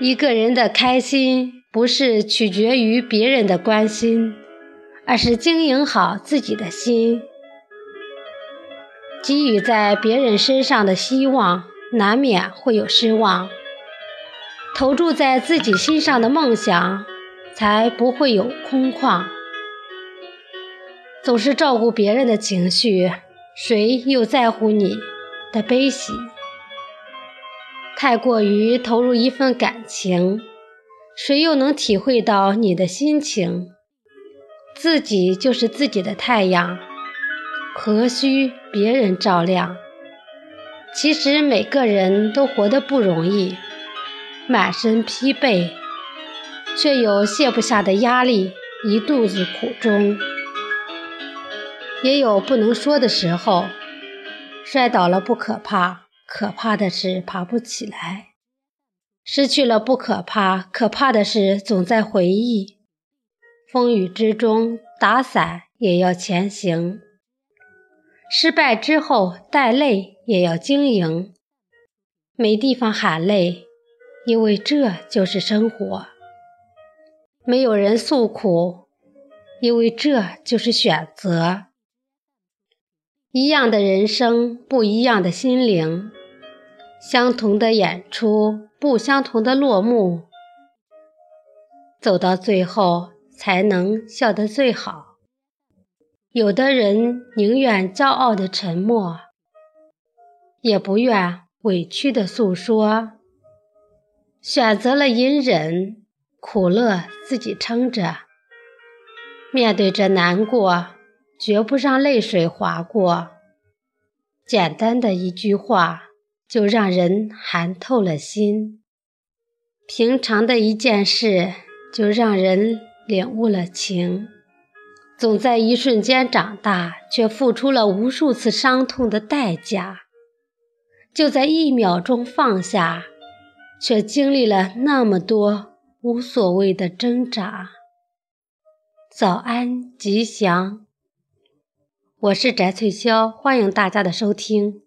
一个人的开心不是取决于别人的关心，而是经营好自己的心。给予在别人身上的希望，难免会有失望；投注在自己心上的梦想，才不会有空旷。总是照顾别人的情绪，谁又在乎你的悲喜？太过于投入一份感情，谁又能体会到你的心情？自己就是自己的太阳，何须别人照亮？其实每个人都活得不容易，满身疲惫，却有卸不下的压力，一肚子苦衷。也有不能说的时候，摔倒了不可怕，可怕的是爬不起来；失去了不可怕，可怕的是总在回忆。风雨之中，打伞也要前行；失败之后，带泪也要经营。没地方喊累，因为这就是生活；没有人诉苦，因为这就是选择。一样的人生，不一样的心灵；相同的演出，不相同的落幕。走到最后，才能笑得最好。有的人宁愿骄傲的沉默，也不愿委屈的诉说，选择了隐忍，苦乐自己撑着。面对着难过。绝不让泪水划过。简单的一句话，就让人寒透了心；平常的一件事，就让人领悟了情。总在一瞬间长大，却付出了无数次伤痛的代价；就在一秒钟放下，却经历了那么多无所谓的挣扎。早安，吉祥。我是翟翠潇，欢迎大家的收听。